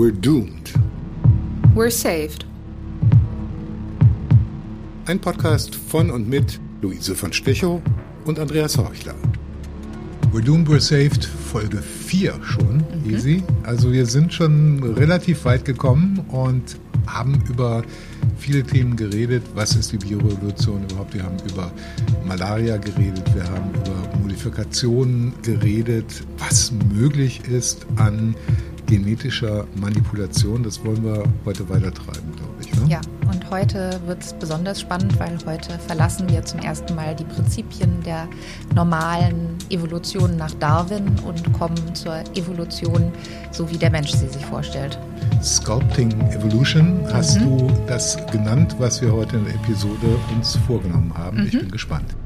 We're doomed. We're saved. Ein Podcast von und mit Luise von Stechow und Andreas Horchler. We're Doomed, We're Saved, Folge 4 schon, mhm. easy. Also wir sind schon relativ weit gekommen und haben über viele Themen geredet. Was ist die Biorevolution überhaupt? Wir haben über Malaria geredet, wir haben über Modifikationen geredet, was möglich ist an genetischer Manipulation. Das wollen wir heute weitertreiben, glaube ich. Ne? Ja, und heute wird es besonders spannend, weil heute verlassen wir zum ersten Mal die Prinzipien der normalen Evolution nach Darwin und kommen zur Evolution, so wie der Mensch sie sich vorstellt. Sculpting Evolution hast mhm. du das genannt, was wir heute in der Episode uns vorgenommen haben. Mhm. Ich bin gespannt.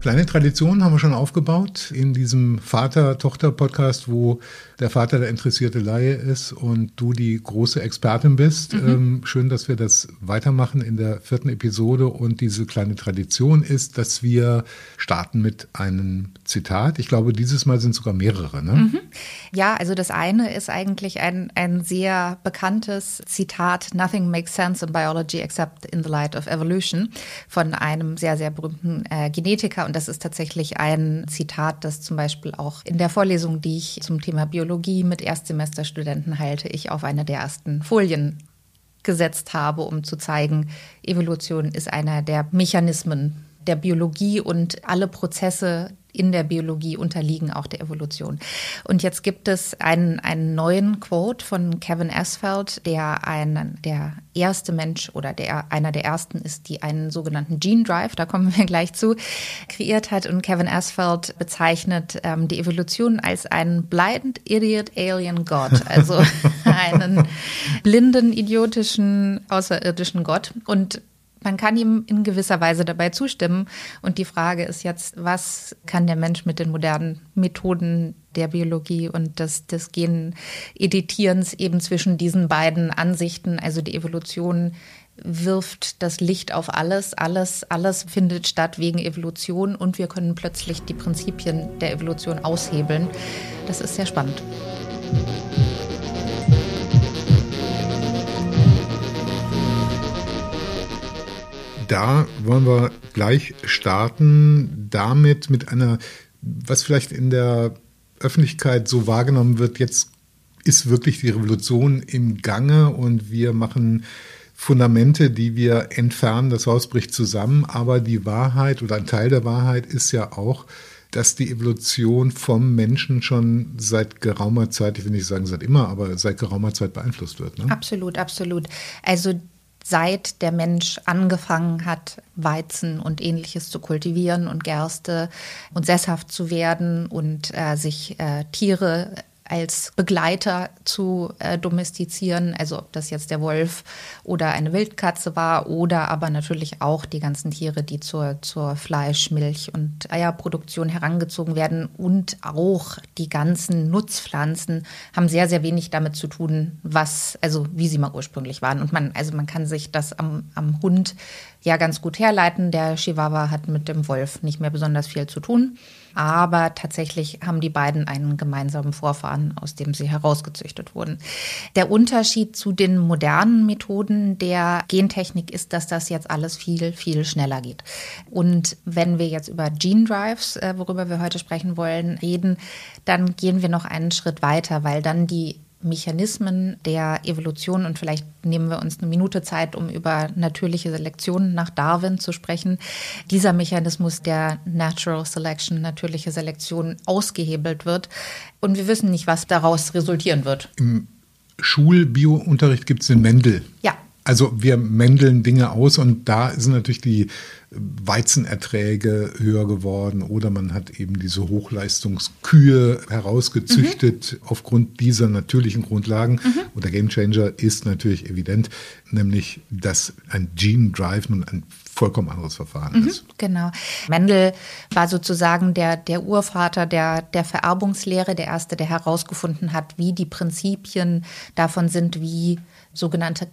Kleine Tradition haben wir schon aufgebaut in diesem Vater-Tochter-Podcast, wo der Vater der interessierte Laie ist und du die große Expertin bist. Mhm. Ähm, schön, dass wir das weitermachen in der vierten Episode. Und diese kleine Tradition ist, dass wir starten mit einem Zitat. Ich glaube, dieses Mal sind sogar mehrere. Ne? Mhm. Ja, also das eine ist eigentlich ein, ein sehr bekanntes Zitat, Nothing makes sense in biology except in the light of evolution, von einem sehr, sehr berühmten äh, Genetiker. Und das ist tatsächlich ein Zitat, das zum Beispiel auch in der Vorlesung, die ich zum Thema Biologie mit Erstsemesterstudenten halte, ich auf eine der ersten Folien gesetzt habe, um zu zeigen, Evolution ist einer der Mechanismen der Biologie und alle Prozesse, in der Biologie unterliegen auch der Evolution. Und jetzt gibt es einen, einen neuen Quote von Kevin Asfeld, der ein, der erste Mensch oder der einer der ersten ist, die einen sogenannten Gene Drive, da kommen wir gleich zu, kreiert hat. Und Kevin Asfeld bezeichnet ähm, die Evolution als einen blind idiot alien God, also einen blinden idiotischen außerirdischen Gott. Und man kann ihm in gewisser Weise dabei zustimmen. Und die Frage ist jetzt, was kann der Mensch mit den modernen Methoden der Biologie und des, des Geneditierens eben zwischen diesen beiden Ansichten, also die Evolution wirft das Licht auf alles, alles, alles findet statt wegen Evolution und wir können plötzlich die Prinzipien der Evolution aushebeln. Das ist sehr spannend. Da wollen wir gleich starten, damit mit einer, was vielleicht in der Öffentlichkeit so wahrgenommen wird, jetzt ist wirklich die Revolution im Gange und wir machen Fundamente, die wir entfernen, das Haus bricht zusammen, aber die Wahrheit oder ein Teil der Wahrheit ist ja auch, dass die Evolution vom Menschen schon seit geraumer Zeit, ich will nicht sagen seit immer, aber seit geraumer Zeit beeinflusst wird. Ne? Absolut, absolut. Also seit der Mensch angefangen hat, Weizen und ähnliches zu kultivieren und Gerste und sesshaft zu werden und äh, sich äh, Tiere als Begleiter zu äh, domestizieren, also ob das jetzt der Wolf oder eine Wildkatze war oder aber natürlich auch die ganzen Tiere, die zur, zur Fleisch-, Milch- und Eierproduktion herangezogen werden und auch die ganzen Nutzpflanzen haben sehr, sehr wenig damit zu tun, was, also wie sie mal ursprünglich waren. Und man, also man kann sich das am, am Hund ja ganz gut herleiten. Der Chihuahua hat mit dem Wolf nicht mehr besonders viel zu tun. Aber tatsächlich haben die beiden einen gemeinsamen Vorfahren, aus dem sie herausgezüchtet wurden. Der Unterschied zu den modernen Methoden der Gentechnik ist, dass das jetzt alles viel, viel schneller geht. Und wenn wir jetzt über Gene Drives, äh, worüber wir heute sprechen wollen, reden, dann gehen wir noch einen Schritt weiter, weil dann die Mechanismen der Evolution und vielleicht nehmen wir uns eine Minute Zeit, um über natürliche Selektion nach Darwin zu sprechen. Dieser Mechanismus der Natural Selection, natürliche Selektion, ausgehebelt wird. Und wir wissen nicht, was daraus resultieren wird. Im Schulbiounterricht gibt es den Mendel. Ja. Also wir mendeln Dinge aus und da sind natürlich die Weizenerträge höher geworden oder man hat eben diese Hochleistungskühe herausgezüchtet mhm. aufgrund dieser natürlichen Grundlagen. Mhm. Und der Gamechanger ist natürlich evident, nämlich dass ein Gene Drive nun ein vollkommen anderes Verfahren mhm, ist. Genau. Mendel war sozusagen der, der Urvater der, der Vererbungslehre, der erste, der herausgefunden hat, wie die Prinzipien davon sind, wie sogenannte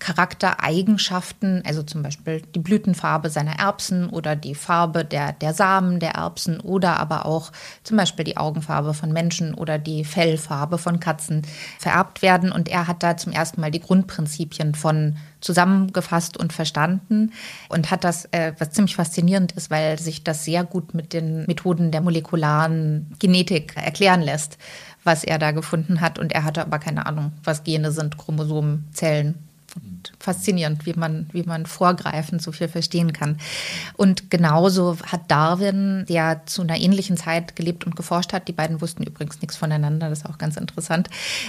Charaktereigenschaften, also zum Beispiel die Blütenfarbe seiner Erbsen oder die Farbe der, der Samen der Erbsen oder aber auch zum Beispiel die Augenfarbe von Menschen oder die Fellfarbe von Katzen vererbt werden. Und er hat da zum ersten Mal die Grundprinzipien von zusammengefasst und verstanden und hat das, äh, was ziemlich faszinierend ist, weil sich das sehr gut mit den Methoden der molekularen Genetik erklären lässt, was er da gefunden hat. Und er hatte aber keine Ahnung, was Gene sind, Chromosomen, Zellen und faszinierend, wie man, wie man vorgreifend so viel verstehen kann. Und genauso hat Darwin, der zu einer ähnlichen Zeit gelebt und geforscht hat, die beiden wussten übrigens nichts voneinander, das ist auch ganz interessant,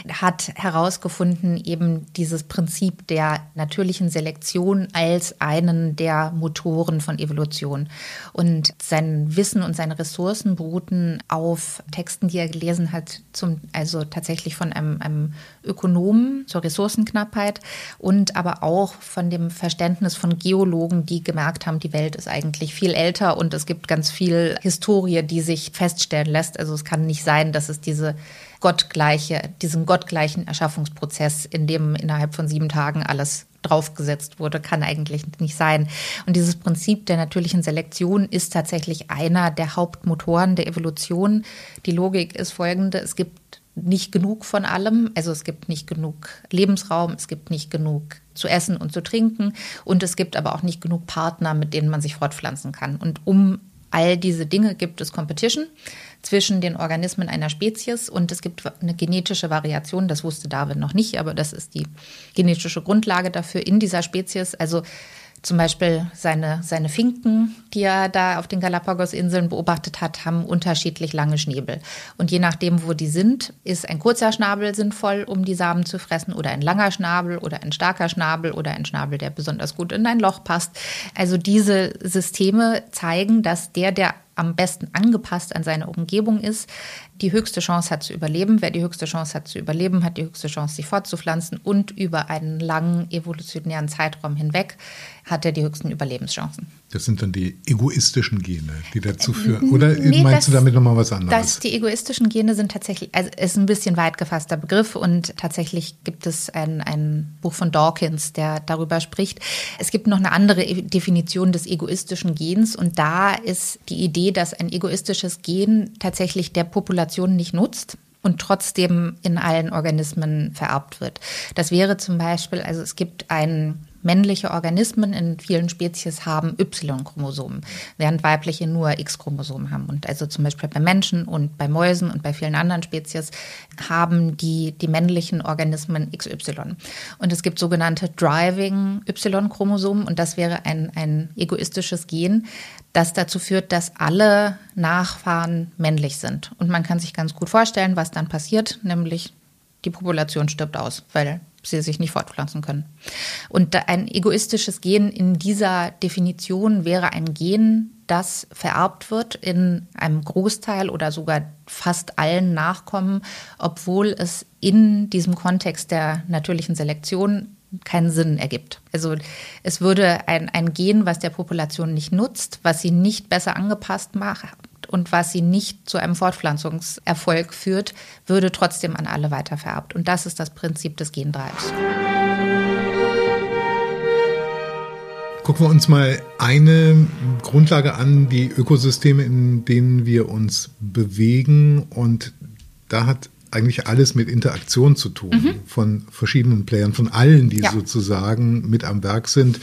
hat herausgefunden, eben dieses Prinzip der natürlichen Selektion als einen der Motoren von Evolution. Und sein Wissen und seine Ressourcen beruhten auf Texten, die er gelesen hat, zum, also tatsächlich von einem, einem Ökonomen zur Ressourcenknappheit und aber auch von dem Verständnis von Geologen, die gemerkt haben, die Welt ist eigentlich viel älter und es gibt ganz viel Historie, die sich feststellen lässt. Also es kann nicht sein, dass es diese gottgleiche, diesen gottgleichen Erschaffungsprozess, in dem innerhalb von sieben Tagen alles draufgesetzt wurde, kann eigentlich nicht sein. Und dieses Prinzip der natürlichen Selektion ist tatsächlich einer der Hauptmotoren der Evolution. Die Logik ist folgende. Es gibt nicht genug von allem. Also es gibt nicht genug Lebensraum, es gibt nicht genug zu essen und zu trinken und es gibt aber auch nicht genug Partner, mit denen man sich fortpflanzen kann. Und um all diese Dinge gibt es Competition zwischen den Organismen einer Spezies und es gibt eine genetische Variation, das wusste Darwin noch nicht, aber das ist die genetische Grundlage dafür in dieser Spezies. Also zum Beispiel seine, seine Finken, die er da auf den Galapagos-Inseln beobachtet hat, haben unterschiedlich lange Schnäbel. Und je nachdem, wo die sind, ist ein kurzer Schnabel sinnvoll, um die Samen zu fressen, oder ein langer Schnabel oder ein starker Schnabel oder ein Schnabel, der besonders gut in ein Loch passt. Also diese Systeme zeigen, dass der, der am besten angepasst an seine Umgebung ist, die höchste Chance hat zu überleben. Wer die höchste Chance hat zu überleben, hat die höchste Chance, sich fortzupflanzen und über einen langen evolutionären Zeitraum hinweg hat er die höchsten Überlebenschancen. Das sind dann die egoistischen Gene, die dazu führen. Oder nee, meinst das, du damit nochmal was anderes? Das, die egoistischen Gene sind tatsächlich, also ist ein bisschen weit gefasster Begriff und tatsächlich gibt es ein, ein Buch von Dawkins, der darüber spricht. Es gibt noch eine andere e-, Definition des egoistischen Gens und da ist die Idee, dass ein egoistisches Gen tatsächlich der Population nicht nutzt, und trotzdem in allen Organismen vererbt wird. Das wäre zum Beispiel, also es gibt einen männliche Organismen in vielen Spezies haben Y-Chromosomen, während weibliche nur X-Chromosomen haben. Und also zum Beispiel bei Menschen und bei Mäusen und bei vielen anderen Spezies haben die, die männlichen Organismen XY. Und es gibt sogenannte Driving Y-Chromosomen und das wäre ein, ein egoistisches Gen, das dazu führt, dass alle Nachfahren männlich sind. Und man kann sich ganz gut vorstellen, was dann passiert, nämlich die Population stirbt aus, weil sie sich nicht fortpflanzen können. Und ein egoistisches Gen in dieser Definition wäre ein Gen, das vererbt wird in einem Großteil oder sogar fast allen Nachkommen, obwohl es in diesem Kontext der natürlichen Selektion keinen Sinn ergibt. Also es würde ein, ein Gen, was der Population nicht nutzt, was sie nicht besser angepasst macht, und was sie nicht zu einem Fortpflanzungserfolg führt, würde trotzdem an alle weitervererbt. Und das ist das Prinzip des Gendreibs. Gucken wir uns mal eine Grundlage an, die Ökosysteme, in denen wir uns bewegen. Und da hat eigentlich alles mit Interaktion zu tun, mhm. von verschiedenen Playern, von allen, die ja. sozusagen mit am Werk sind.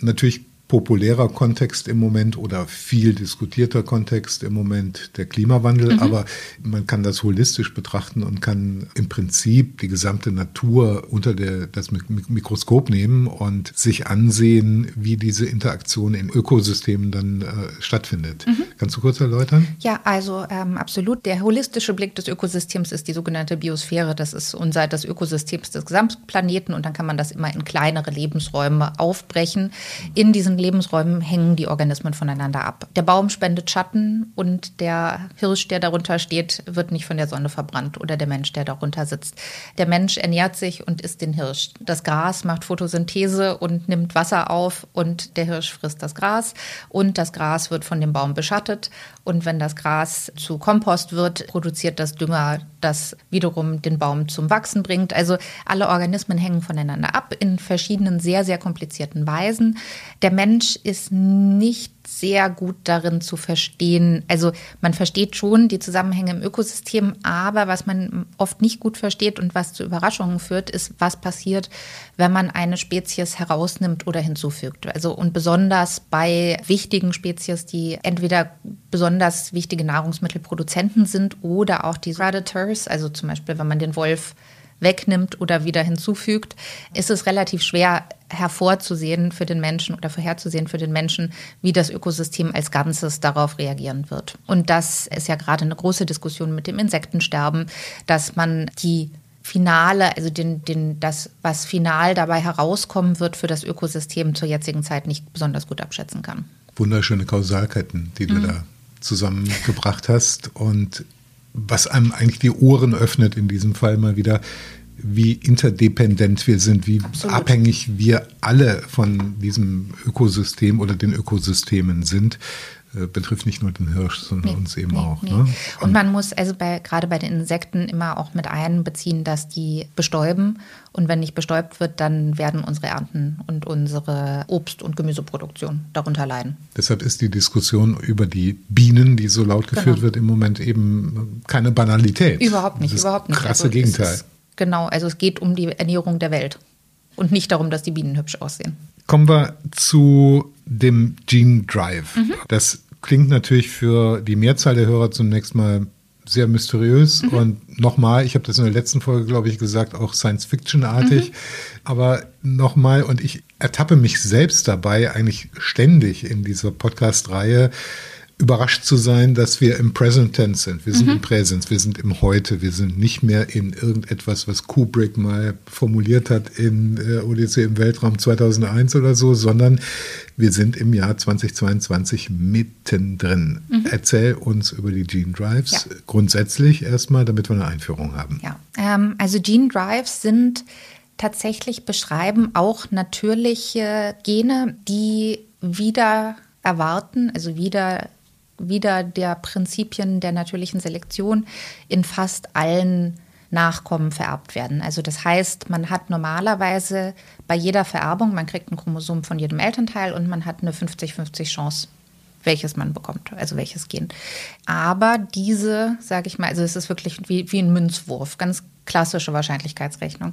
Natürlich populärer Kontext im Moment oder viel diskutierter Kontext im Moment der Klimawandel, mhm. aber man kann das holistisch betrachten und kann im Prinzip die gesamte Natur unter der, das Mikroskop nehmen und sich ansehen, wie diese Interaktion in Ökosystemen dann äh, stattfindet. Mhm. Kannst du kurz erläutern? Ja, also ähm, absolut. Der holistische Blick des Ökosystems ist die sogenannte Biosphäre. Das ist unser das Ökosystem des Gesamtplaneten und dann kann man das immer in kleinere Lebensräume aufbrechen. In diesen diesen Lebensräumen hängen die Organismen voneinander ab. Der Baum spendet Schatten und der Hirsch, der darunter steht, wird nicht von der Sonne verbrannt oder der Mensch, der darunter sitzt. Der Mensch ernährt sich und isst den Hirsch. Das Gras macht Photosynthese und nimmt Wasser auf und der Hirsch frisst das Gras und das Gras wird von dem Baum beschattet und wenn das Gras zu Kompost wird, produziert das Dünger, das wiederum den Baum zum Wachsen bringt. Also alle Organismen hängen voneinander ab in verschiedenen sehr, sehr komplizierten Weisen. Der Mensch ist nicht sehr gut darin zu verstehen. Also man versteht schon die Zusammenhänge im Ökosystem, aber was man oft nicht gut versteht und was zu Überraschungen führt, ist, was passiert, wenn man eine Spezies herausnimmt oder hinzufügt. Also und besonders bei wichtigen Spezies, die entweder besonders wichtige Nahrungsmittelproduzenten sind oder auch die Predators, also zum Beispiel, wenn man den Wolf wegnimmt oder wieder hinzufügt, ist es relativ schwer hervorzusehen für den Menschen oder vorherzusehen für den Menschen, wie das Ökosystem als Ganzes darauf reagieren wird. Und das ist ja gerade eine große Diskussion mit dem Insektensterben, dass man die Finale, also den, den, das, was final dabei herauskommen wird für das Ökosystem zur jetzigen Zeit nicht besonders gut abschätzen kann. Wunderschöne Kausalketten, die du mhm. da zusammengebracht hast. Und was einem eigentlich die Ohren öffnet in diesem Fall mal wieder, wie interdependent wir sind, wie Absolut. abhängig wir alle von diesem Ökosystem oder den Ökosystemen sind. Äh, betrifft nicht nur den Hirsch, sondern nee, uns eben nee, auch. Nee. Ne? Und man muss also bei, gerade bei den Insekten immer auch mit einbeziehen, dass die bestäuben. Und wenn nicht bestäubt wird, dann werden unsere Ernten und unsere Obst- und Gemüseproduktion darunter leiden. Deshalb ist die Diskussion über die Bienen, die so laut geführt genau. wird, im Moment eben keine Banalität. Überhaupt nicht, überhaupt nicht. Krasse also Gegenteil. Genau, also es geht um die Ernährung der Welt und nicht darum, dass die Bienen hübsch aussehen. Kommen wir zu dem Gene Drive. Mhm. Das klingt natürlich für die Mehrzahl der Hörer zunächst mal sehr mysteriös mhm. und nochmal, ich habe das in der letzten Folge, glaube ich, gesagt, auch Science-Fiction-artig. Mhm. Aber nochmal, und ich ertappe mich selbst dabei eigentlich ständig in dieser Podcast-Reihe, überrascht zu sein, dass wir im Present Tense sind. Wir sind mhm. im Präsens, wir sind im Heute, wir sind nicht mehr in irgendetwas, was Kubrick mal formuliert hat in äh, Odyssee im Weltraum 2001 oder so, sondern wir sind im Jahr 2022 mittendrin. Mhm. Erzähl uns über die Gene Drives ja. grundsätzlich erstmal, damit wir eine Einführung haben. Ja, ähm, also Gene Drives sind tatsächlich beschreiben auch natürliche Gene, die wieder erwarten, also wieder wieder der Prinzipien der natürlichen Selektion in fast allen Nachkommen vererbt werden. Also das heißt, man hat normalerweise bei jeder Vererbung, man kriegt ein Chromosom von jedem Elternteil und man hat eine 50-50 Chance, welches man bekommt, also welches Gen. Aber diese, sage ich mal, also es ist wirklich wie, wie ein Münzwurf, ganz klassische Wahrscheinlichkeitsrechnung.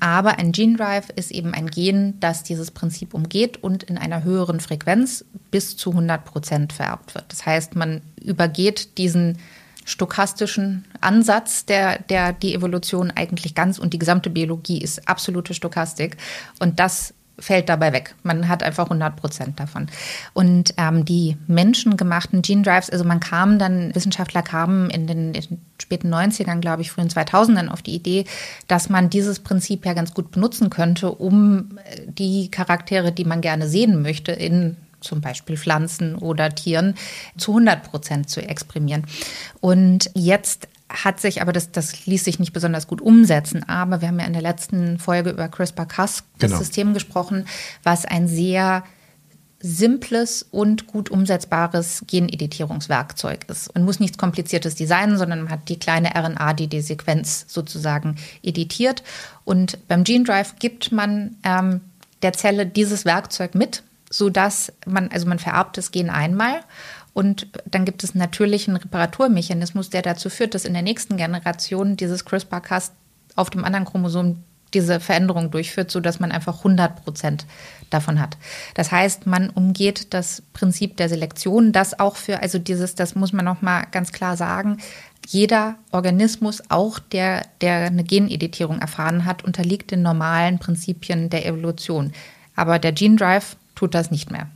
Aber ein Gene Drive ist eben ein Gen, das dieses Prinzip umgeht und in einer höheren Frequenz bis zu 100 Prozent vererbt wird. Das heißt, man übergeht diesen stochastischen Ansatz, der, der die Evolution eigentlich ganz und die gesamte Biologie ist absolute Stochastik. Und das fällt dabei weg. Man hat einfach 100 Prozent davon. Und ähm, die menschengemachten Gene Drives, also man kam dann, Wissenschaftler kamen in den, in den späten 90ern, glaube ich, frühen 2000ern auf die Idee, dass man dieses Prinzip ja ganz gut benutzen könnte, um äh, die Charaktere, die man gerne sehen möchte, in zum Beispiel Pflanzen oder Tieren zu 100 Prozent zu exprimieren. Und jetzt hat sich, aber das, das ließ sich nicht besonders gut umsetzen. Aber wir haben ja in der letzten Folge über CRISPR-Cas, das genau. System gesprochen, was ein sehr simples und gut umsetzbares Geneditierungswerkzeug ist. Und muss nichts Kompliziertes designen, sondern man hat die kleine RNA, die die Sequenz sozusagen editiert. Und beim Gene Drive gibt man ähm, der Zelle dieses Werkzeug mit, sodass man, also man vererbt das Gen einmal und dann gibt es natürlich einen Reparaturmechanismus, der dazu führt, dass in der nächsten Generation dieses CRISPR-Cas auf dem anderen Chromosom diese Veränderung durchführt, sodass man einfach 100 Prozent davon hat. Das heißt, man umgeht das Prinzip der Selektion, das auch für, also dieses, das muss man nochmal ganz klar sagen, jeder Organismus, auch der, der eine Geneditierung erfahren hat, unterliegt den normalen Prinzipien der Evolution. Aber der Gene Drive tut das nicht mehr.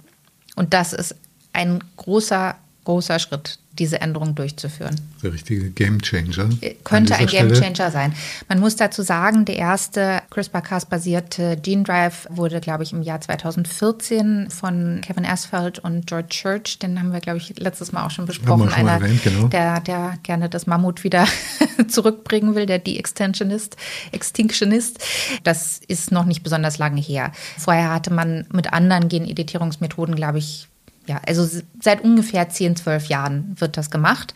Und das ist ein großer, großer Schritt, diese Änderung durchzuführen. Der richtige Gamechanger. Äh, könnte ein Gamechanger sein. Man muss dazu sagen, der erste CRISPR-Cas-basierte Gene Drive wurde, glaube ich, im Jahr 2014 von Kevin Asphalt und George Church, den haben wir, glaube ich, letztes Mal auch schon besprochen, schon einer, erwähnt, genau. der, der gerne das Mammut wieder zurückbringen will, der De-Extinctionist. Extinctionist. Das ist noch nicht besonders lange her. Vorher hatte man mit anderen Geneditierungsmethoden, glaube ich, ja, also seit ungefähr 10, 12 Jahren wird das gemacht.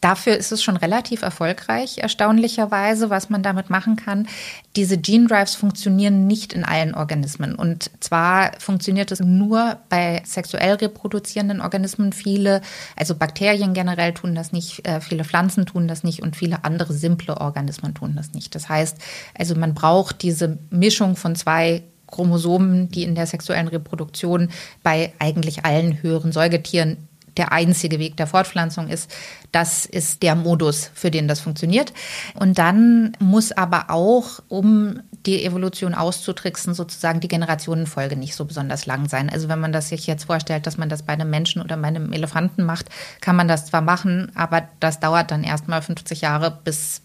Dafür ist es schon relativ erfolgreich, erstaunlicherweise, was man damit machen kann. Diese Gene Drives funktionieren nicht in allen Organismen. Und zwar funktioniert es nur bei sexuell reproduzierenden Organismen. Viele, also Bakterien generell tun das nicht, äh, viele Pflanzen tun das nicht und viele andere simple Organismen tun das nicht. Das heißt, also man braucht diese Mischung von zwei Chromosomen, die in der sexuellen Reproduktion bei eigentlich allen höheren Säugetieren der einzige Weg der Fortpflanzung ist. Das ist der Modus, für den das funktioniert. Und dann muss aber auch, um die Evolution auszutricksen, sozusagen die Generationenfolge nicht so besonders lang sein. Also wenn man das sich jetzt vorstellt, dass man das bei einem Menschen oder bei einem Elefanten macht, kann man das zwar machen, aber das dauert dann erst mal 50 Jahre, bis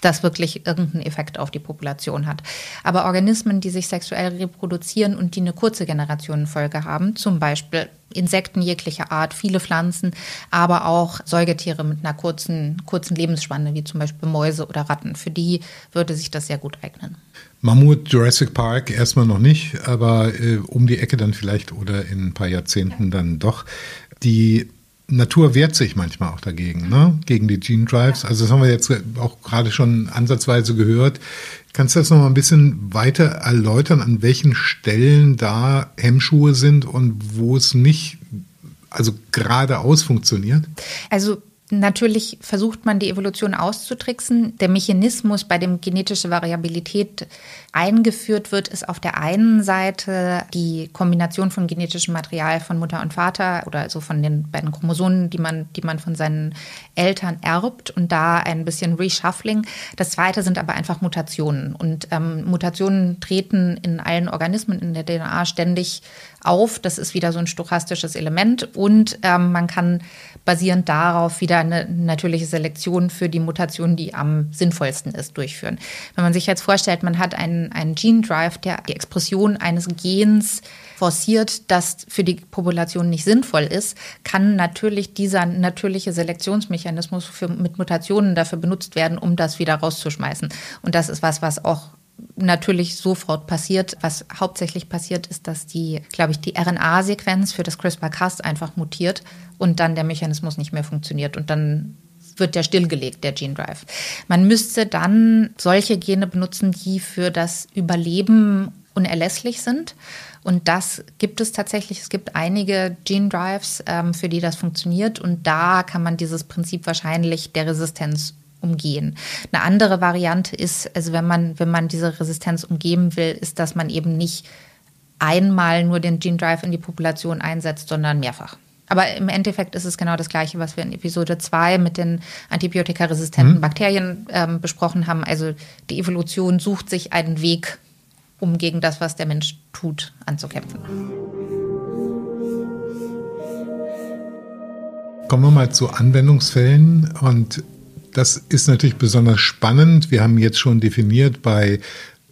das wirklich irgendeinen Effekt auf die Population hat. Aber Organismen, die sich sexuell reproduzieren und die eine kurze Generationenfolge haben, zum Beispiel Insekten jeglicher Art, viele Pflanzen, aber auch Säugetiere mit einer kurzen, kurzen Lebensspanne, wie zum Beispiel Mäuse oder Ratten, für die würde sich das sehr gut eignen. Mammut Jurassic Park erstmal noch nicht, aber äh, um die Ecke dann vielleicht oder in ein paar Jahrzehnten dann doch. Die Natur wehrt sich manchmal auch dagegen, ne? gegen die Gene Drives. Also das haben wir jetzt auch gerade schon ansatzweise gehört. Kannst du das noch mal ein bisschen weiter erläutern, an welchen Stellen da Hemmschuhe sind und wo es nicht, also geradeaus funktioniert? Also Natürlich versucht man die Evolution auszutricksen. Der Mechanismus, bei dem genetische Variabilität eingeführt wird, ist auf der einen Seite die Kombination von genetischem Material von Mutter und Vater oder also von den beiden Chromosomen, die man, die man von seinen Eltern erbt und da ein bisschen Reshuffling. Das zweite sind aber einfach Mutationen und ähm, Mutationen treten in allen Organismen in der DNA ständig auf. Das ist wieder so ein stochastisches Element und ähm, man kann basierend darauf wieder eine natürliche Selektion für die Mutation, die am sinnvollsten ist, durchführen. Wenn man sich jetzt vorstellt, man hat einen, einen Gene Drive, der die Expression eines Gens forciert, das für die Population nicht sinnvoll ist, kann natürlich dieser natürliche Selektionsmechanismus für, mit Mutationen dafür benutzt werden, um das wieder rauszuschmeißen. Und das ist was, was auch natürlich sofort passiert. Was hauptsächlich passiert, ist, dass die, glaube ich, die RNA-Sequenz für das CRISPR-Cas einfach mutiert und dann der Mechanismus nicht mehr funktioniert und dann wird der stillgelegt, der Gene Drive. Man müsste dann solche Gene benutzen, die für das Überleben unerlässlich sind. Und das gibt es tatsächlich. Es gibt einige Gene Drives, ähm, für die das funktioniert. Und da kann man dieses Prinzip wahrscheinlich der Resistenz umgehen. Eine andere Variante ist, also wenn man, wenn man diese Resistenz umgeben will, ist, dass man eben nicht einmal nur den Gene Drive in die Population einsetzt, sondern mehrfach. Aber im Endeffekt ist es genau das Gleiche, was wir in Episode 2 mit den antibiotikaresistenten mhm. Bakterien ähm, besprochen haben. Also die Evolution sucht sich einen Weg, um gegen das, was der Mensch tut, anzukämpfen. Kommen wir mal zu Anwendungsfällen und das ist natürlich besonders spannend. Wir haben jetzt schon definiert, bei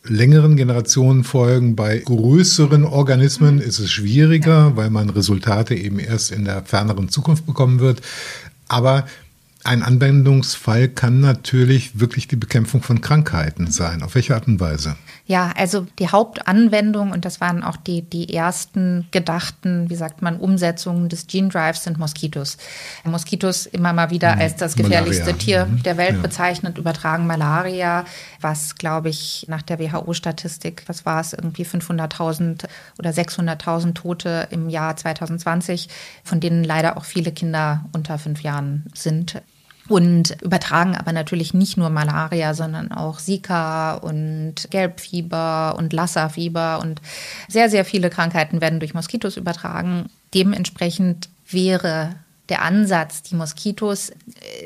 längeren Generationenfolgen, bei größeren Organismen ist es schwieriger, weil man Resultate eben erst in der ferneren Zukunft bekommen wird. Aber ein Anwendungsfall kann natürlich wirklich die Bekämpfung von Krankheiten sein. Auf welche Art und Weise? Ja, also die Hauptanwendung, und das waren auch die, die ersten gedachten, wie sagt man, Umsetzungen des Gene Drives sind Moskitos. Moskitos immer mal wieder mhm. als das gefährlichste Malaria. Tier mhm. der Welt ja. bezeichnet, übertragen Malaria, was, glaube ich, nach der WHO-Statistik, was war es, irgendwie 500.000 oder 600.000 Tote im Jahr 2020, von denen leider auch viele Kinder unter fünf Jahren sind und übertragen aber natürlich nicht nur Malaria, sondern auch Zika und Gelbfieber und Lassa-Fieber und sehr, sehr viele Krankheiten werden durch Moskitos übertragen. Dementsprechend wäre der Ansatz, die Moskitos,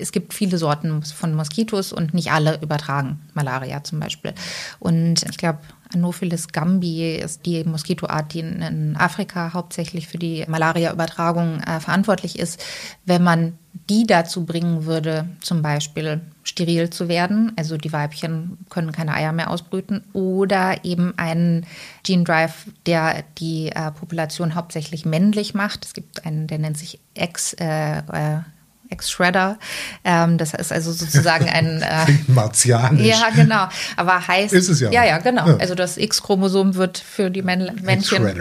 es gibt viele Sorten von Moskitos und nicht alle übertragen Malaria zum Beispiel. Und ich glaube, Anopheles gambiae ist die Moskitoart, die in Afrika hauptsächlich für die Malaria-Übertragung äh, verantwortlich ist. Wenn man die dazu bringen würde, zum Beispiel steril zu werden, also die Weibchen können keine Eier mehr ausbrüten, oder eben einen Gene Drive, der die äh, Population hauptsächlich männlich macht. Es gibt einen, der nennt sich X, äh, äh Ex-Shredder. Ähm, das ist also sozusagen ein. Äh, Martianisch. Ja, genau. Aber heißt. Ist es ja. Ja, ja, genau. Ja. Also das X-Chromosom wird für die Männ Männchen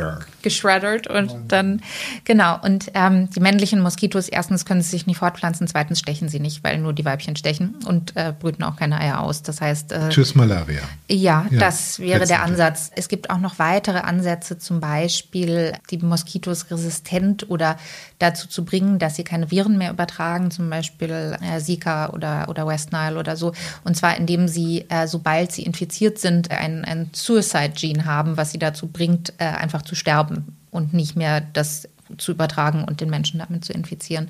geschreddert und dann, genau. Und ähm, die männlichen Moskitos, erstens können sie sich nicht fortpflanzen, zweitens stechen sie nicht, weil nur die Weibchen stechen und äh, brüten auch keine Eier aus. Das heißt. Äh, Tschüss Malaria. Ja, ja das wäre der Ansatz. Es gibt auch noch weitere Ansätze, zum Beispiel die Moskitos resistent oder dazu zu bringen, dass sie keine Viren mehr übertragen, zum Beispiel äh, Zika oder, oder West Nile oder so. Und zwar indem sie, äh, sobald sie infiziert sind, ein, ein Suicide-Gene haben, was sie dazu bringt, äh, einfach zu sterben und nicht mehr das zu übertragen und den Menschen damit zu infizieren.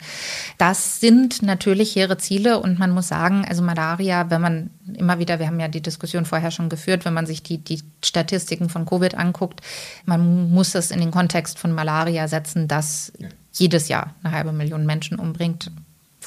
Das sind natürlich hehre Ziele und man muss sagen, also Malaria, wenn man immer wieder, wir haben ja die Diskussion vorher schon geführt, wenn man sich die, die Statistiken von Covid anguckt, man muss das in den Kontext von Malaria setzen, das jedes Jahr eine halbe Million Menschen umbringt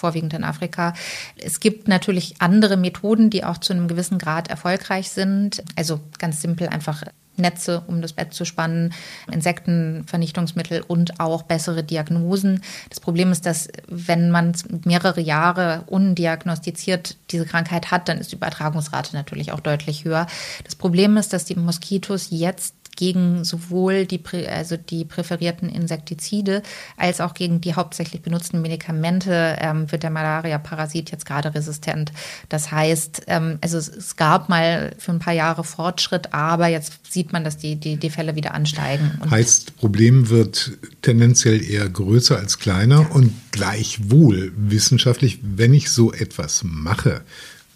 vorwiegend in Afrika. Es gibt natürlich andere Methoden, die auch zu einem gewissen Grad erfolgreich sind. Also ganz simpel einfach Netze um das Bett zu spannen, Insektenvernichtungsmittel und auch bessere Diagnosen. Das Problem ist, dass wenn man mehrere Jahre undiagnostiziert diese Krankheit hat, dann ist die Übertragungsrate natürlich auch deutlich höher. Das Problem ist, dass die Moskitos jetzt gegen sowohl die, also die präferierten Insektizide als auch gegen die hauptsächlich benutzten Medikamente ähm, wird der Malaria-Parasit jetzt gerade resistent. Das heißt, ähm, also es, es, gab mal für ein paar Jahre Fortschritt, aber jetzt sieht man, dass die, die, die Fälle wieder ansteigen. Und heißt, Problem wird tendenziell eher größer als kleiner und gleichwohl wissenschaftlich, wenn ich so etwas mache,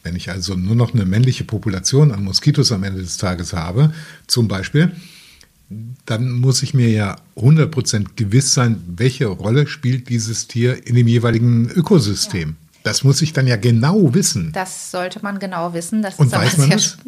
wenn ich also nur noch eine männliche Population an Moskitos am Ende des Tages habe, zum Beispiel, dann muss ich mir ja 100% gewiss sein, welche Rolle spielt dieses Tier in dem jeweiligen Ökosystem. Ja. Das muss ich dann ja genau wissen. Das sollte man genau wissen. Das Und weiß man das?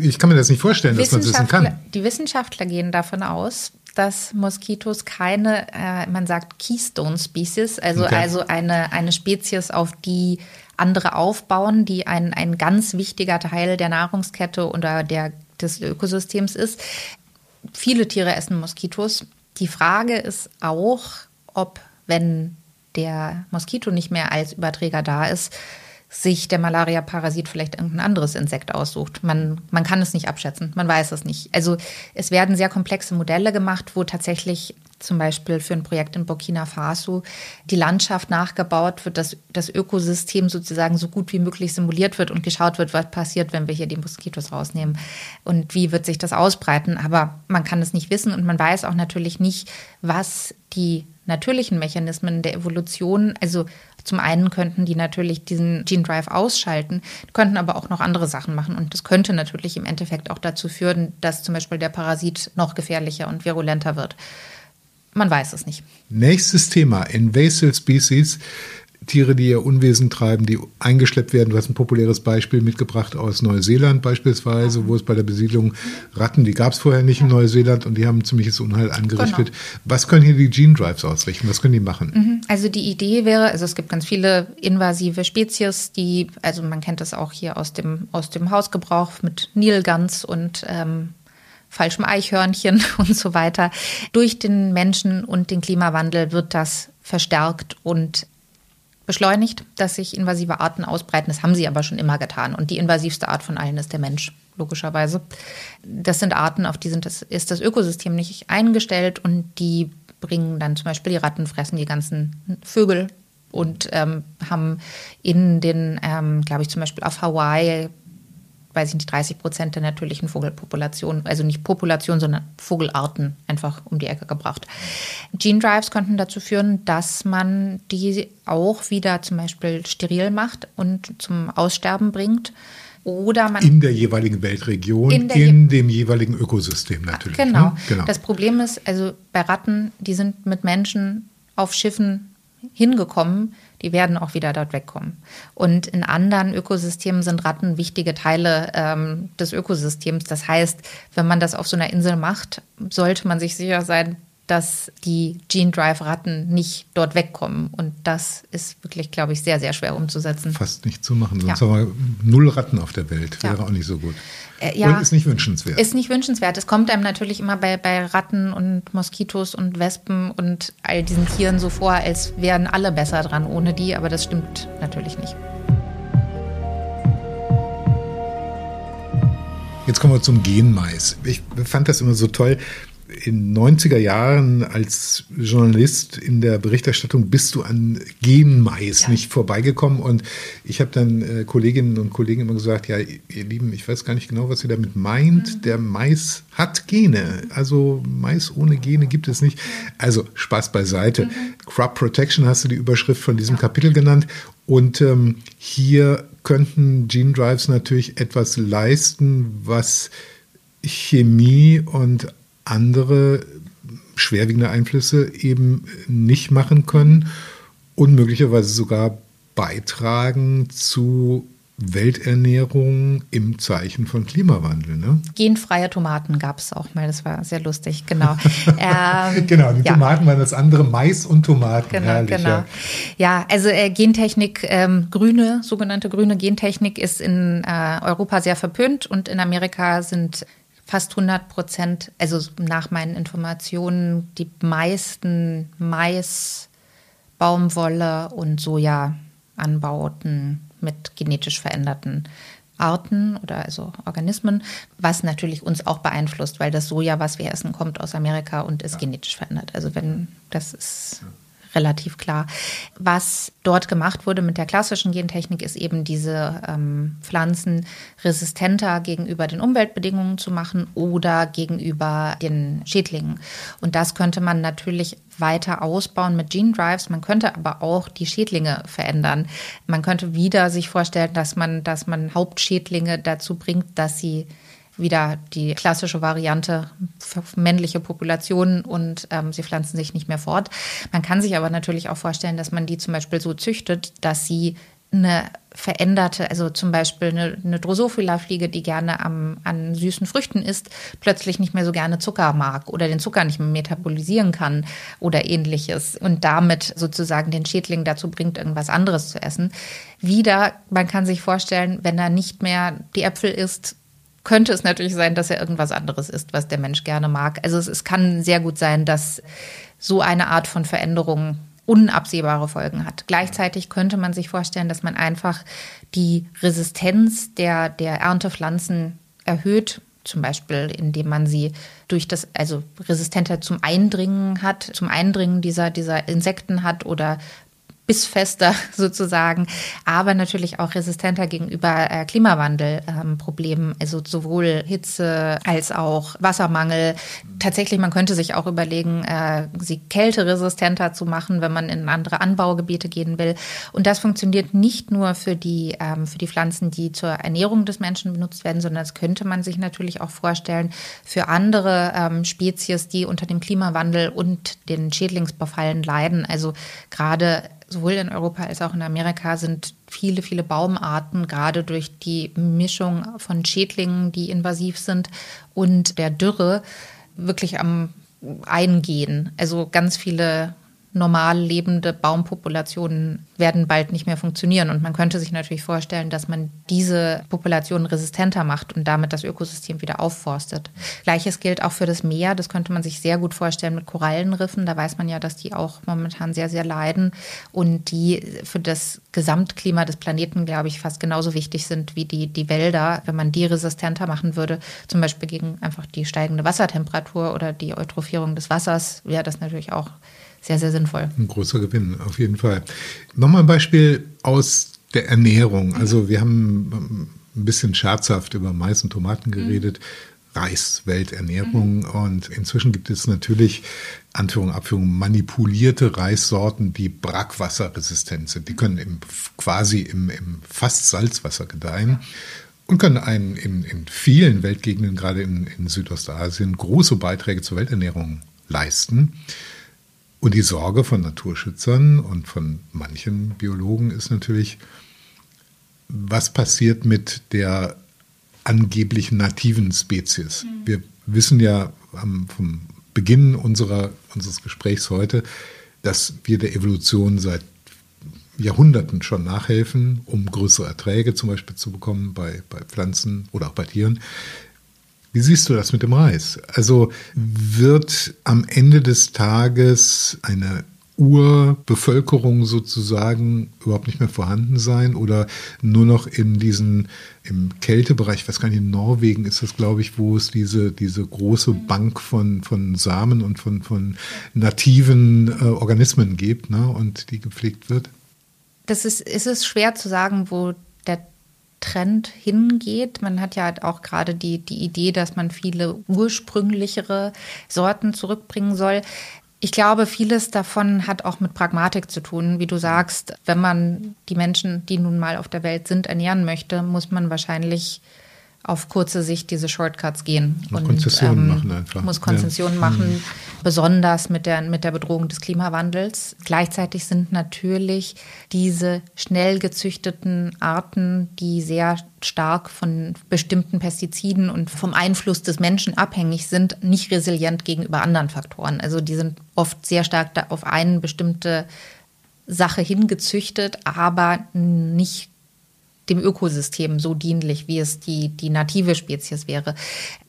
Ich kann mir das nicht vorstellen, dass man das wissen kann. Die Wissenschaftler gehen davon aus, dass Moskitos keine, äh, man sagt Keystone Species, also, okay. also eine, eine Spezies, auf die andere aufbauen, die ein, ein ganz wichtiger Teil der Nahrungskette oder der, des Ökosystems ist. Viele Tiere essen Moskitos. Die Frage ist auch, ob, wenn der Moskito nicht mehr als Überträger da ist, sich der Malaria-Parasit vielleicht irgendein anderes Insekt aussucht. Man, man kann es nicht abschätzen, man weiß es nicht. Also es werden sehr komplexe Modelle gemacht, wo tatsächlich zum Beispiel für ein Projekt in Burkina Faso die Landschaft nachgebaut wird, dass das Ökosystem sozusagen so gut wie möglich simuliert wird und geschaut wird, was passiert, wenn wir hier die Moskitos rausnehmen und wie wird sich das ausbreiten. Aber man kann es nicht wissen und man weiß auch natürlich nicht, was die natürlichen Mechanismen der Evolution, also zum einen könnten die natürlich diesen Gene Drive ausschalten, könnten aber auch noch andere Sachen machen. Und das könnte natürlich im Endeffekt auch dazu führen, dass zum Beispiel der Parasit noch gefährlicher und virulenter wird. Man weiß es nicht. Nächstes Thema, Invasive Species. Tiere, die ihr Unwesen treiben, die eingeschleppt werden. Du hast ein populäres Beispiel mitgebracht aus Neuseeland beispielsweise, wo es bei der Besiedlung Ratten, die gab es vorher nicht in Neuseeland und die haben ziemliches Unheil angerichtet. Genau. Was können hier die Gene Drives ausrichten? Was können die machen? Mhm. Also die Idee wäre, also es gibt ganz viele invasive Spezies, die, also man kennt das auch hier aus dem, aus dem Hausgebrauch mit Nilgans und ähm, falschem Eichhörnchen und so weiter. Durch den Menschen und den Klimawandel wird das verstärkt und beschleunigt, dass sich invasive Arten ausbreiten. Das haben sie aber schon immer getan. Und die invasivste Art von allen ist der Mensch, logischerweise. Das sind Arten, auf die sind das, ist das Ökosystem nicht eingestellt und die bringen dann zum Beispiel die Ratten, fressen die ganzen Vögel und ähm, haben in den, ähm, glaube ich, zum Beispiel auf Hawaii weiß ich nicht, 30 Prozent der natürlichen Vogelpopulation, also nicht Population, sondern Vogelarten einfach um die Ecke gebracht. Gene Drives konnten dazu führen, dass man die auch wieder zum Beispiel steril macht und zum Aussterben bringt. Oder man in der jeweiligen Weltregion, in, in dem jeweiligen Ökosystem natürlich. Genau. Ne? genau. Das Problem ist, also bei Ratten, die sind mit Menschen auf Schiffen hingekommen, die werden auch wieder dort wegkommen. Und in anderen Ökosystemen sind Ratten wichtige Teile ähm, des Ökosystems. Das heißt, wenn man das auf so einer Insel macht, sollte man sich sicher sein, dass die Gene Drive Ratten nicht dort wegkommen. Und das ist wirklich, glaube ich, sehr, sehr schwer umzusetzen. Fast nicht zu machen, sonst ja. haben wir null Ratten auf der Welt. Wäre ja. auch nicht so gut. Äh, ja, und ist nicht wünschenswert. Ist nicht wünschenswert. Es kommt einem natürlich immer bei, bei Ratten und Moskitos und Wespen und all diesen Tieren so vor, als wären alle besser dran ohne die, aber das stimmt natürlich nicht. Jetzt kommen wir zum Genmais. Ich fand das immer so toll in 90er Jahren als Journalist in der Berichterstattung bist du an Genmais ja. nicht vorbeigekommen. Und ich habe dann äh, Kolleginnen und Kollegen immer gesagt, ja, ihr Lieben, ich weiß gar nicht genau, was ihr damit meint. Mhm. Der Mais hat Gene. Also Mais ohne Gene gibt es nicht. Also Spaß beiseite. Mhm. Crop Protection hast du die Überschrift von diesem ja. Kapitel genannt. Und ähm, hier könnten Gene Drives natürlich etwas leisten, was Chemie und andere schwerwiegende Einflüsse eben nicht machen können und möglicherweise sogar beitragen zu Welternährung im Zeichen von Klimawandel. Ne? Genfreie Tomaten gab es auch mal, das war sehr lustig, genau. ähm, genau, die ja. Tomaten waren das andere, Mais und Tomaten. Genau, Herrlich, genau. Ja, also äh, Gentechnik, ähm, grüne, sogenannte grüne Gentechnik ist in äh, Europa sehr verpönt und in Amerika sind fast 100 Prozent, also nach meinen Informationen, die meisten Mais, Baumwolle und Soja-Anbauten mit genetisch veränderten Arten oder also Organismen, was natürlich uns auch beeinflusst, weil das Soja, was wir essen, kommt aus Amerika und ist ja. genetisch verändert. Also wenn das ist. Relativ klar. Was dort gemacht wurde mit der klassischen Gentechnik, ist eben diese ähm, Pflanzen resistenter gegenüber den Umweltbedingungen zu machen oder gegenüber den Schädlingen. Und das könnte man natürlich weiter ausbauen mit Gene Drives. Man könnte aber auch die Schädlinge verändern. Man könnte wieder sich vorstellen, dass man, dass man Hauptschädlinge dazu bringt, dass sie wieder die klassische Variante für männliche Populationen und ähm, sie pflanzen sich nicht mehr fort. Man kann sich aber natürlich auch vorstellen, dass man die zum Beispiel so züchtet, dass sie eine veränderte, also zum Beispiel eine, eine Drosophila-Fliege, die gerne am, an süßen Früchten isst, plötzlich nicht mehr so gerne Zucker mag oder den Zucker nicht mehr metabolisieren kann oder ähnliches und damit sozusagen den Schädling dazu bringt, irgendwas anderes zu essen. Wieder, man kann sich vorstellen, wenn er nicht mehr die Äpfel isst, könnte es natürlich sein, dass er irgendwas anderes ist, was der Mensch gerne mag. Also es, es kann sehr gut sein, dass so eine Art von Veränderung unabsehbare Folgen hat. Gleichzeitig könnte man sich vorstellen, dass man einfach die Resistenz der, der Erntepflanzen erhöht, zum Beispiel indem man sie durch das, also resistenter zum Eindringen hat, zum Eindringen dieser, dieser Insekten hat oder bissfester sozusagen, aber natürlich auch resistenter gegenüber äh, Klimawandelproblemen, ähm, also sowohl Hitze als auch Wassermangel. Tatsächlich, man könnte sich auch überlegen, äh, sie kälteresistenter zu machen, wenn man in andere Anbaugebiete gehen will. Und das funktioniert nicht nur für die, ähm, für die Pflanzen, die zur Ernährung des Menschen benutzt werden, sondern das könnte man sich natürlich auch vorstellen für andere ähm, Spezies, die unter dem Klimawandel und den Schädlingsbefallen leiden. Also gerade sowohl in Europa als auch in Amerika sind viele, viele Baumarten, gerade durch die Mischung von Schädlingen, die invasiv sind, und der Dürre wirklich am Eingehen. Also ganz viele normal lebende Baumpopulationen werden bald nicht mehr funktionieren. Und man könnte sich natürlich vorstellen, dass man diese Populationen resistenter macht und damit das Ökosystem wieder aufforstet. Gleiches gilt auch für das Meer. Das könnte man sich sehr gut vorstellen mit Korallenriffen. Da weiß man ja, dass die auch momentan sehr, sehr leiden und die für das Gesamtklima des Planeten, glaube ich, fast genauso wichtig sind wie die, die Wälder. Wenn man die resistenter machen würde, zum Beispiel gegen einfach die steigende Wassertemperatur oder die Eutrophierung des Wassers, wäre das natürlich auch sehr, sehr sinnvoll. Ein großer Gewinn, auf jeden Fall. Nochmal ein Beispiel aus der Ernährung. Also wir haben ein bisschen scherzhaft über Mais und Tomaten geredet. Mhm. Reis, Welternährung. Mhm. Und inzwischen gibt es natürlich, Anführung, Abführung, manipulierte Reissorten, die brackwasserresistent sind. Die können im, quasi im, im fast Salzwasser gedeihen und können einen in, in vielen Weltgegenden, gerade in, in Südostasien, große Beiträge zur Welternährung leisten. Und die Sorge von Naturschützern und von manchen Biologen ist natürlich, was passiert mit der angeblich nativen Spezies? Mhm. Wir wissen ja vom Beginn unserer, unseres Gesprächs heute, dass wir der Evolution seit Jahrhunderten schon nachhelfen, um größere Erträge zum Beispiel zu bekommen bei, bei Pflanzen oder auch bei Tieren. Wie siehst du das mit dem Reis? Also wird am Ende des Tages eine Urbevölkerung sozusagen überhaupt nicht mehr vorhanden sein oder nur noch in diesen, im Kältebereich, ich weiß gar nicht, in Norwegen ist das, glaube ich, wo es diese, diese große Bank von, von Samen und von, von nativen äh, Organismen gibt ne, und die gepflegt wird? Das ist, ist es schwer zu sagen, wo der Trend hingeht. Man hat ja auch gerade die, die Idee, dass man viele ursprünglichere Sorten zurückbringen soll. Ich glaube, vieles davon hat auch mit Pragmatik zu tun. Wie du sagst, wenn man die Menschen, die nun mal auf der Welt sind, ernähren möchte, muss man wahrscheinlich auf kurze Sicht diese Shortcuts gehen. Muss und Konzessionen ähm, machen einfach. Muss Konzessionen ja. machen, mhm. besonders mit der, mit der Bedrohung des Klimawandels. Gleichzeitig sind natürlich diese schnell gezüchteten Arten, die sehr stark von bestimmten Pestiziden und vom Einfluss des Menschen abhängig sind, nicht resilient gegenüber anderen Faktoren. Also die sind oft sehr stark auf eine bestimmte Sache hingezüchtet, aber nicht dem Ökosystem so dienlich, wie es die, die native Spezies wäre.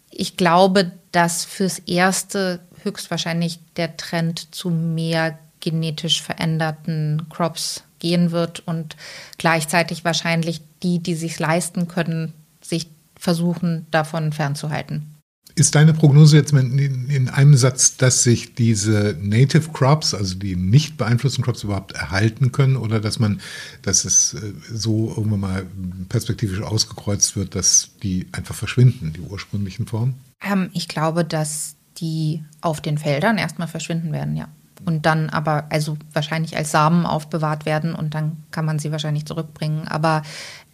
Ich glaube, dass fürs Erste höchstwahrscheinlich der Trend zu mehr genetisch veränderten Crops gehen wird und gleichzeitig wahrscheinlich die, die sich leisten können, sich versuchen, davon fernzuhalten. Ist deine Prognose jetzt in, in, einem Satz, dass sich diese Native Crops, also die nicht beeinflussten Crops überhaupt erhalten können oder dass man, dass es äh, so irgendwann mal perspektivisch ausgekreuzt wird, dass die einfach verschwinden, die ursprünglichen Formen? Ähm, ich glaube, dass die auf den Feldern erstmal verschwinden werden, ja. Und dann aber, also wahrscheinlich als Samen aufbewahrt werden und dann kann man sie wahrscheinlich zurückbringen. Aber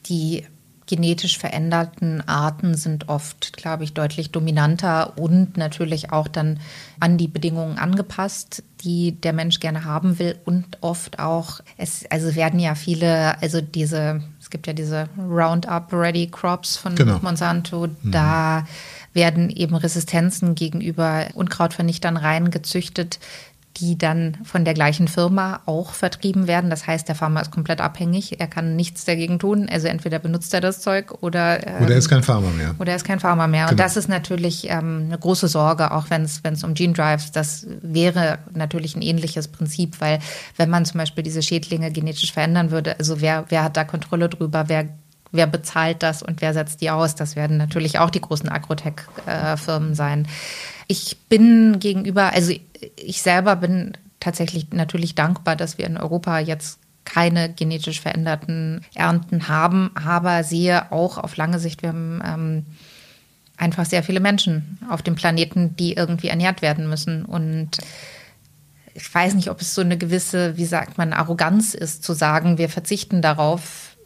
die genetisch veränderten Arten sind oft, glaube ich, deutlich dominanter und natürlich auch dann an die Bedingungen angepasst, die der Mensch gerne haben will und oft auch, es, also werden ja viele, also diese, es gibt ja diese Roundup Ready Crops von genau. Monsanto, mhm. da werden eben Resistenzen gegenüber Unkrautvernichtern reingezüchtet, die dann von der gleichen Firma auch vertrieben werden. Das heißt, der Farmer ist komplett abhängig. Er kann nichts dagegen tun. Also entweder benutzt er das Zeug oder ähm, oder er ist kein Farmer mehr. Oder er ist kein Farmer mehr. Genau. Und das ist natürlich ähm, eine große Sorge, auch wenn es wenn es um Gene Drives. Das wäre natürlich ein ähnliches Prinzip, weil wenn man zum Beispiel diese Schädlinge genetisch verändern würde, also wer wer hat da Kontrolle drüber? Wer wer bezahlt das und wer setzt die aus? Das werden natürlich auch die großen Agrotech-Firmen sein. Ich bin gegenüber, also ich selber bin tatsächlich natürlich dankbar, dass wir in Europa jetzt keine genetisch veränderten Ernten haben, aber sehe auch auf lange Sicht, wir haben ähm, einfach sehr viele Menschen auf dem Planeten, die irgendwie ernährt werden müssen. Und ich weiß nicht, ob es so eine gewisse, wie sagt man, Arroganz ist, zu sagen, wir verzichten darauf,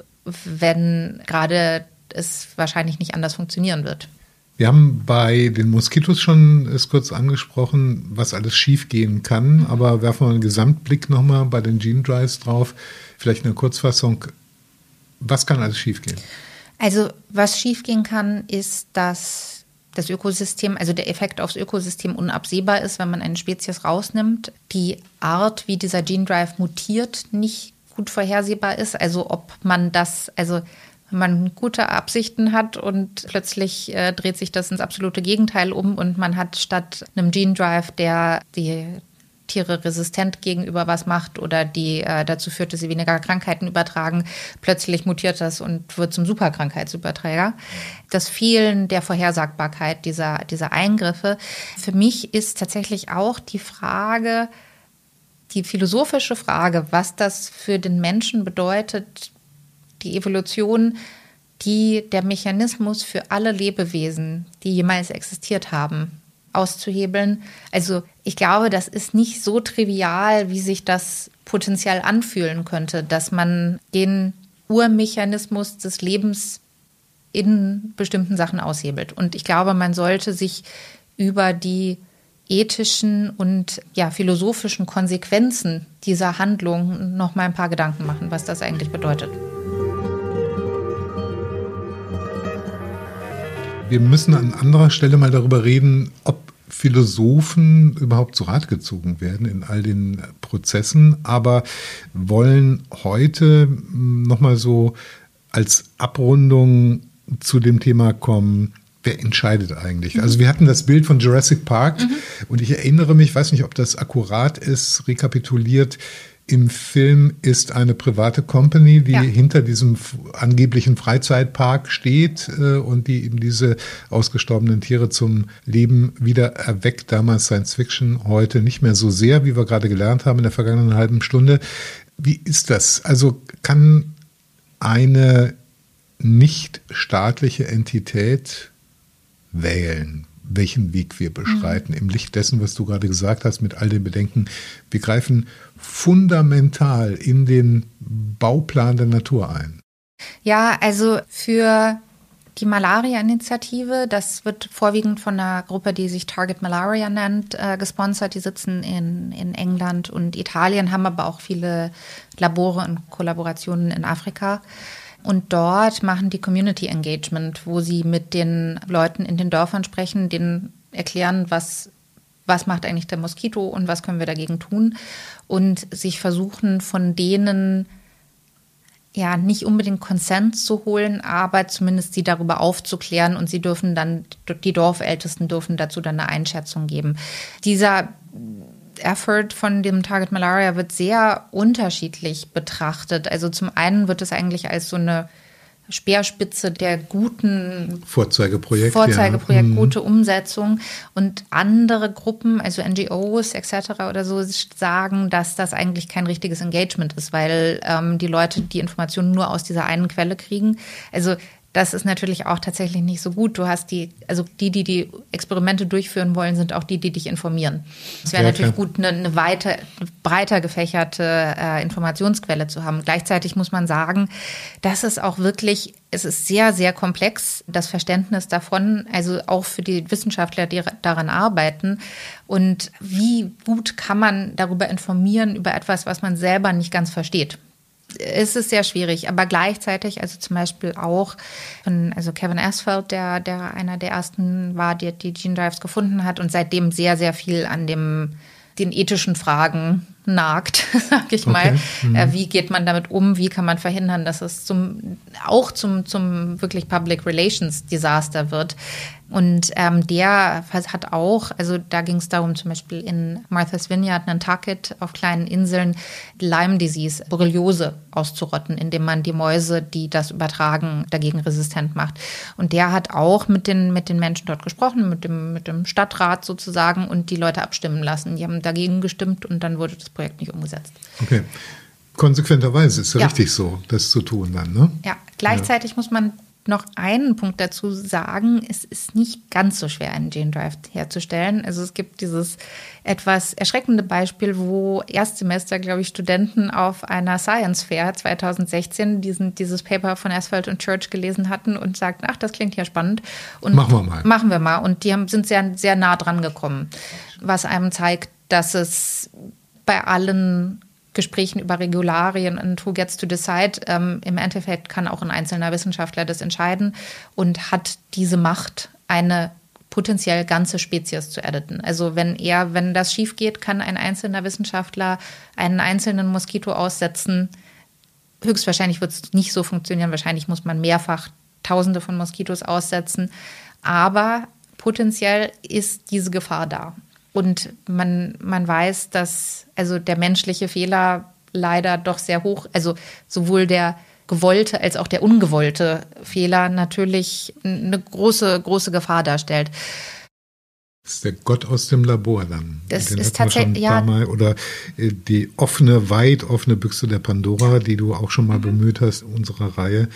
wenn gerade es wahrscheinlich nicht anders funktionieren wird. Wir haben bei den Moskitos schon es kurz angesprochen, was alles schiefgehen kann, mhm. aber werfen wir einen Gesamtblick nochmal bei den Gene Drives drauf. Vielleicht eine Kurzfassung. Was kann alles schiefgehen? Also, was schiefgehen kann, ist, dass das Ökosystem, also der Effekt aufs Ökosystem unabsehbar ist, wenn man eine Spezies rausnimmt. Die Art, wie dieser Gene Drive mutiert, nicht gut vorhersehbar ist. Also ob man das, also wenn man gute Absichten hat und plötzlich äh, dreht sich das ins absolute Gegenteil um und man hat statt einem Gene Drive, der die Tiere resistent gegenüber was macht oder die äh, dazu führt, dass sie weniger Krankheiten übertragen, plötzlich mutiert das und wird zum Superkrankheitsüberträger. Das Fehlen der Vorhersagbarkeit dieser, dieser Eingriffe. Für mich ist tatsächlich auch die Frage, die philosophische Frage, was das für den Menschen bedeutet, die Evolution, die der Mechanismus für alle Lebewesen, die jemals existiert haben, auszuhebeln. Also ich glaube, das ist nicht so trivial, wie sich das potenziell anfühlen könnte, dass man den Urmechanismus des Lebens in bestimmten Sachen aushebelt. Und ich glaube, man sollte sich über die ethischen und ja, philosophischen Konsequenzen dieser Handlung noch mal ein paar Gedanken machen, was das eigentlich bedeutet. Wir müssen an anderer Stelle mal darüber reden, ob Philosophen überhaupt zu Rat gezogen werden in all den Prozessen, aber wollen heute nochmal so als Abrundung zu dem Thema kommen, wer entscheidet eigentlich? Mhm. Also wir hatten das Bild von Jurassic Park mhm. und ich erinnere mich, weiß nicht, ob das akkurat ist, rekapituliert, im Film ist eine private Company, die ja. hinter diesem angeblichen Freizeitpark steht äh, und die eben diese ausgestorbenen Tiere zum Leben wieder erweckt. Damals Science Fiction, heute nicht mehr so sehr, wie wir gerade gelernt haben in der vergangenen halben Stunde. Wie ist das? Also kann eine nicht staatliche Entität wählen, welchen Weg wir beschreiten, mhm. im Licht dessen, was du gerade gesagt hast, mit all den Bedenken. Wir greifen fundamental in den Bauplan der Natur ein. Ja, also für die Malaria-Initiative, das wird vorwiegend von einer Gruppe, die sich Target Malaria nennt, äh, gesponsert. Die sitzen in, in England und Italien, haben aber auch viele Labore und Kollaborationen in Afrika. Und dort machen die Community Engagement, wo sie mit den Leuten in den Dörfern sprechen, denen erklären, was, was macht eigentlich der Moskito und was können wir dagegen tun. Und sich versuchen, von denen ja nicht unbedingt Konsens zu holen, aber zumindest sie darüber aufzuklären und sie dürfen dann, die Dorfältesten dürfen dazu dann eine Einschätzung geben. Dieser Effort von dem Target Malaria wird sehr unterschiedlich betrachtet. Also zum einen wird es eigentlich als so eine Speerspitze der guten Vorzeigeprojekt, Vorzeigeprojekt ja. Mhm. gute Umsetzung und andere Gruppen, also NGOs etc. oder so, sagen, dass das eigentlich kein richtiges Engagement ist, weil ähm, die Leute die Informationen nur aus dieser einen Quelle kriegen. Also das ist natürlich auch tatsächlich nicht so gut. Du hast die, also die, die die Experimente durchführen wollen, sind auch die, die dich informieren. Es wäre ja, natürlich klar. gut, eine, eine weiter, breiter gefächerte äh, Informationsquelle zu haben. Gleichzeitig muss man sagen, dass es auch wirklich, es ist sehr, sehr komplex, das Verständnis davon, also auch für die Wissenschaftler, die daran arbeiten. Und wie gut kann man darüber informieren, über etwas, was man selber nicht ganz versteht? Ist es sehr schwierig, aber gleichzeitig, also zum Beispiel auch von, also Kevin Asphalt, der, der einer der ersten war, der die Gene Drives gefunden hat und seitdem sehr, sehr viel an dem, den ethischen Fragen nagt, sag ich mal. Okay. Mhm. Äh, wie geht man damit um? Wie kann man verhindern, dass es zum, auch zum, zum wirklich Public Relations Desaster wird? Und ähm, der hat auch, also da ging es darum, zum Beispiel in Martha's Vineyard, Nantucket, auf kleinen Inseln, Lyme Disease, Borreliose auszurotten, indem man die Mäuse, die das übertragen, dagegen resistent macht. Und der hat auch mit den, mit den Menschen dort gesprochen, mit dem, mit dem Stadtrat sozusagen und die Leute abstimmen lassen. Die haben dagegen gestimmt und dann wurde das Projekt nicht umgesetzt. Okay. Konsequenterweise ist ja, richtig so, das zu tun dann, ne? Ja, gleichzeitig ja. muss man noch einen Punkt dazu sagen. Es ist nicht ganz so schwer, einen Gene Drive herzustellen. Also es gibt dieses etwas erschreckende Beispiel, wo Erstsemester, glaube ich, Studenten auf einer Science Fair 2016 diesen, dieses Paper von Asphalt und Church gelesen hatten und sagten, ach, das klingt ja spannend. Und machen wir mal. Machen wir mal. Und die haben, sind sehr, sehr nah dran gekommen, was einem zeigt, dass es bei allen Gesprächen über Regularien und who gets to decide. Ähm, Im Endeffekt kann auch ein einzelner Wissenschaftler das entscheiden und hat diese Macht, eine potenziell ganze Spezies zu editen. Also wenn er, wenn das schief geht, kann ein einzelner Wissenschaftler einen einzelnen Moskito aussetzen. Höchstwahrscheinlich wird es nicht so funktionieren. Wahrscheinlich muss man mehrfach Tausende von Moskitos aussetzen. Aber potenziell ist diese Gefahr da. Und man, man weiß, dass also der menschliche Fehler leider doch sehr hoch, also sowohl der gewollte als auch der ungewollte Fehler natürlich eine große, große Gefahr darstellt. Das ist der Gott aus dem Labor dann. Das Den ist tatsächlich, ja. Mal, oder äh, die offene, weit offene Büchse der Pandora, die du auch schon mal mhm. bemüht hast in unserer Reihe.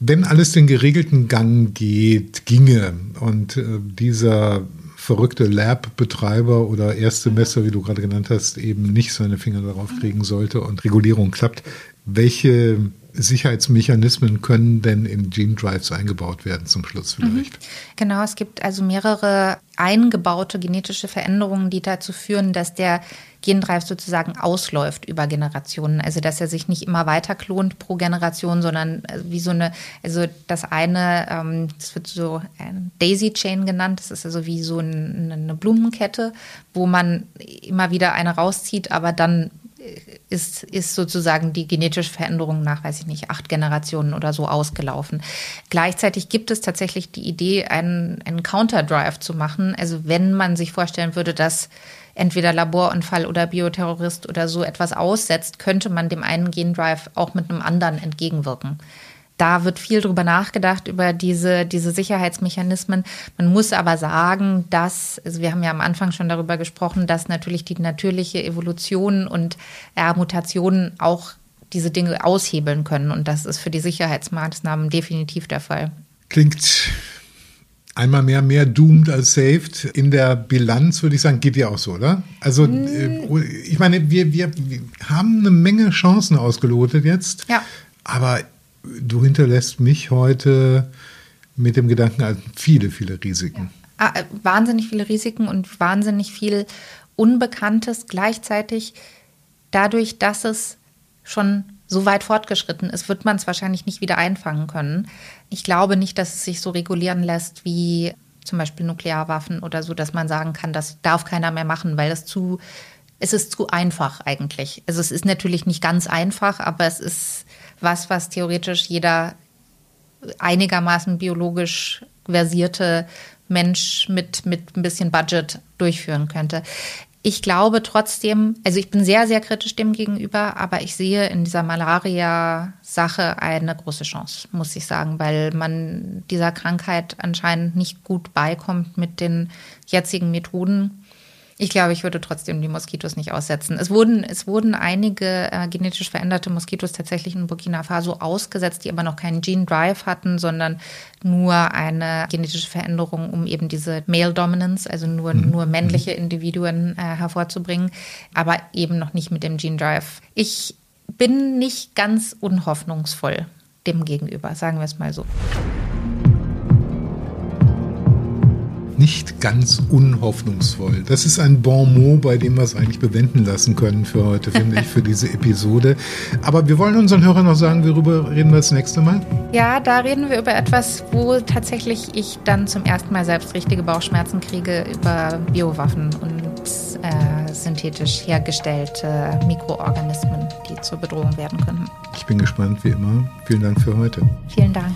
Wenn alles den geregelten Gang geht, ginge und äh, dieser verrückte Lab-Betreiber oder Erstsemester, wie du gerade genannt hast, eben nicht seine Finger darauf kriegen sollte und Regulierung klappt. Welche Sicherheitsmechanismen können denn in Gene Drives eingebaut werden zum Schluss mhm. vielleicht? Mhm. Genau, es gibt also mehrere eingebaute genetische Veränderungen, die dazu führen, dass der Gendrive sozusagen ausläuft über Generationen. Also dass er sich nicht immer weiter klont pro Generation, sondern äh, wie so eine, also das eine, ähm, das wird so ein Daisy Chain genannt, das ist also wie so eine Blumenkette, wo man immer wieder eine rauszieht, aber dann ist, ist sozusagen die genetische Veränderung nach, weiß ich nicht, acht Generationen oder so ausgelaufen. Gleichzeitig gibt es tatsächlich die Idee, einen, einen Counterdrive zu machen. Also wenn man sich vorstellen würde, dass entweder Laborunfall oder Bioterrorist oder so etwas aussetzt, könnte man dem einen Gendrive auch mit einem anderen entgegenwirken. Da wird viel drüber nachgedacht, über diese, diese Sicherheitsmechanismen. Man muss aber sagen, dass, also wir haben ja am Anfang schon darüber gesprochen, dass natürlich die natürliche Evolution und äh, Mutationen auch diese Dinge aushebeln können. Und das ist für die Sicherheitsmaßnahmen definitiv der Fall. Klingt einmal mehr mehr doomed als saved. In der Bilanz würde ich sagen, geht dir auch so, oder? Also mm. ich meine, wir, wir, wir haben eine Menge Chancen ausgelotet jetzt. Ja. Aber du hinterlässt mich heute mit dem Gedanken an viele, viele Risiken. Ja. Ah, äh, wahnsinnig viele Risiken und wahnsinnig viel Unbekanntes gleichzeitig. Dadurch, dass es schon so weit fortgeschritten ist, wird man es wahrscheinlich nicht wieder einfangen können. Ich glaube nicht, dass es sich so regulieren lässt wie zum Beispiel Nuklearwaffen oder so, dass man sagen kann, das darf keiner mehr machen, weil es zu, es ist zu einfach eigentlich. Also es ist natürlich nicht ganz einfach, aber es ist was, was theoretisch jeder einigermaßen biologisch versierte Mensch mit, mit ein bisschen Budget durchführen könnte. Ich glaube trotzdem, also ich bin sehr, sehr kritisch dem gegenüber, aber ich sehe in dieser Malaria-Sache eine große Chance, muss ich sagen, weil man dieser Krankheit anscheinend nicht gut beikommt mit den jetzigen Methoden. Ich glaube, ich würde trotzdem die Moskitos nicht aussetzen. Es wurden, es wurden einige äh, genetisch veränderte Moskitos tatsächlich in Burkina Faso ausgesetzt, die aber noch keinen Gene Drive hatten, sondern nur eine genetische Veränderung, um eben diese Male Dominance, also nur, mhm. nur männliche mhm. Individuen äh, hervorzubringen, aber eben noch nicht mit dem Gene Drive. Ich bin nicht ganz unhoffnungsvoll dem gegenüber, sagen wir es mal so. Nicht ganz unhoffnungsvoll. Das ist ein Bon mot, bei dem wir es eigentlich bewenden lassen können für heute, finde ich, für diese Episode. Aber wir wollen unseren Hörern noch sagen, worüber reden wir das nächste Mal? Ja, da reden wir über etwas, wo tatsächlich ich dann zum ersten Mal selbst richtige Bauchschmerzen kriege, über Biowaffen und äh, synthetisch hergestellte Mikroorganismen, die zur Bedrohung werden können. Ich bin gespannt, wie immer. Vielen Dank für heute. Vielen Dank.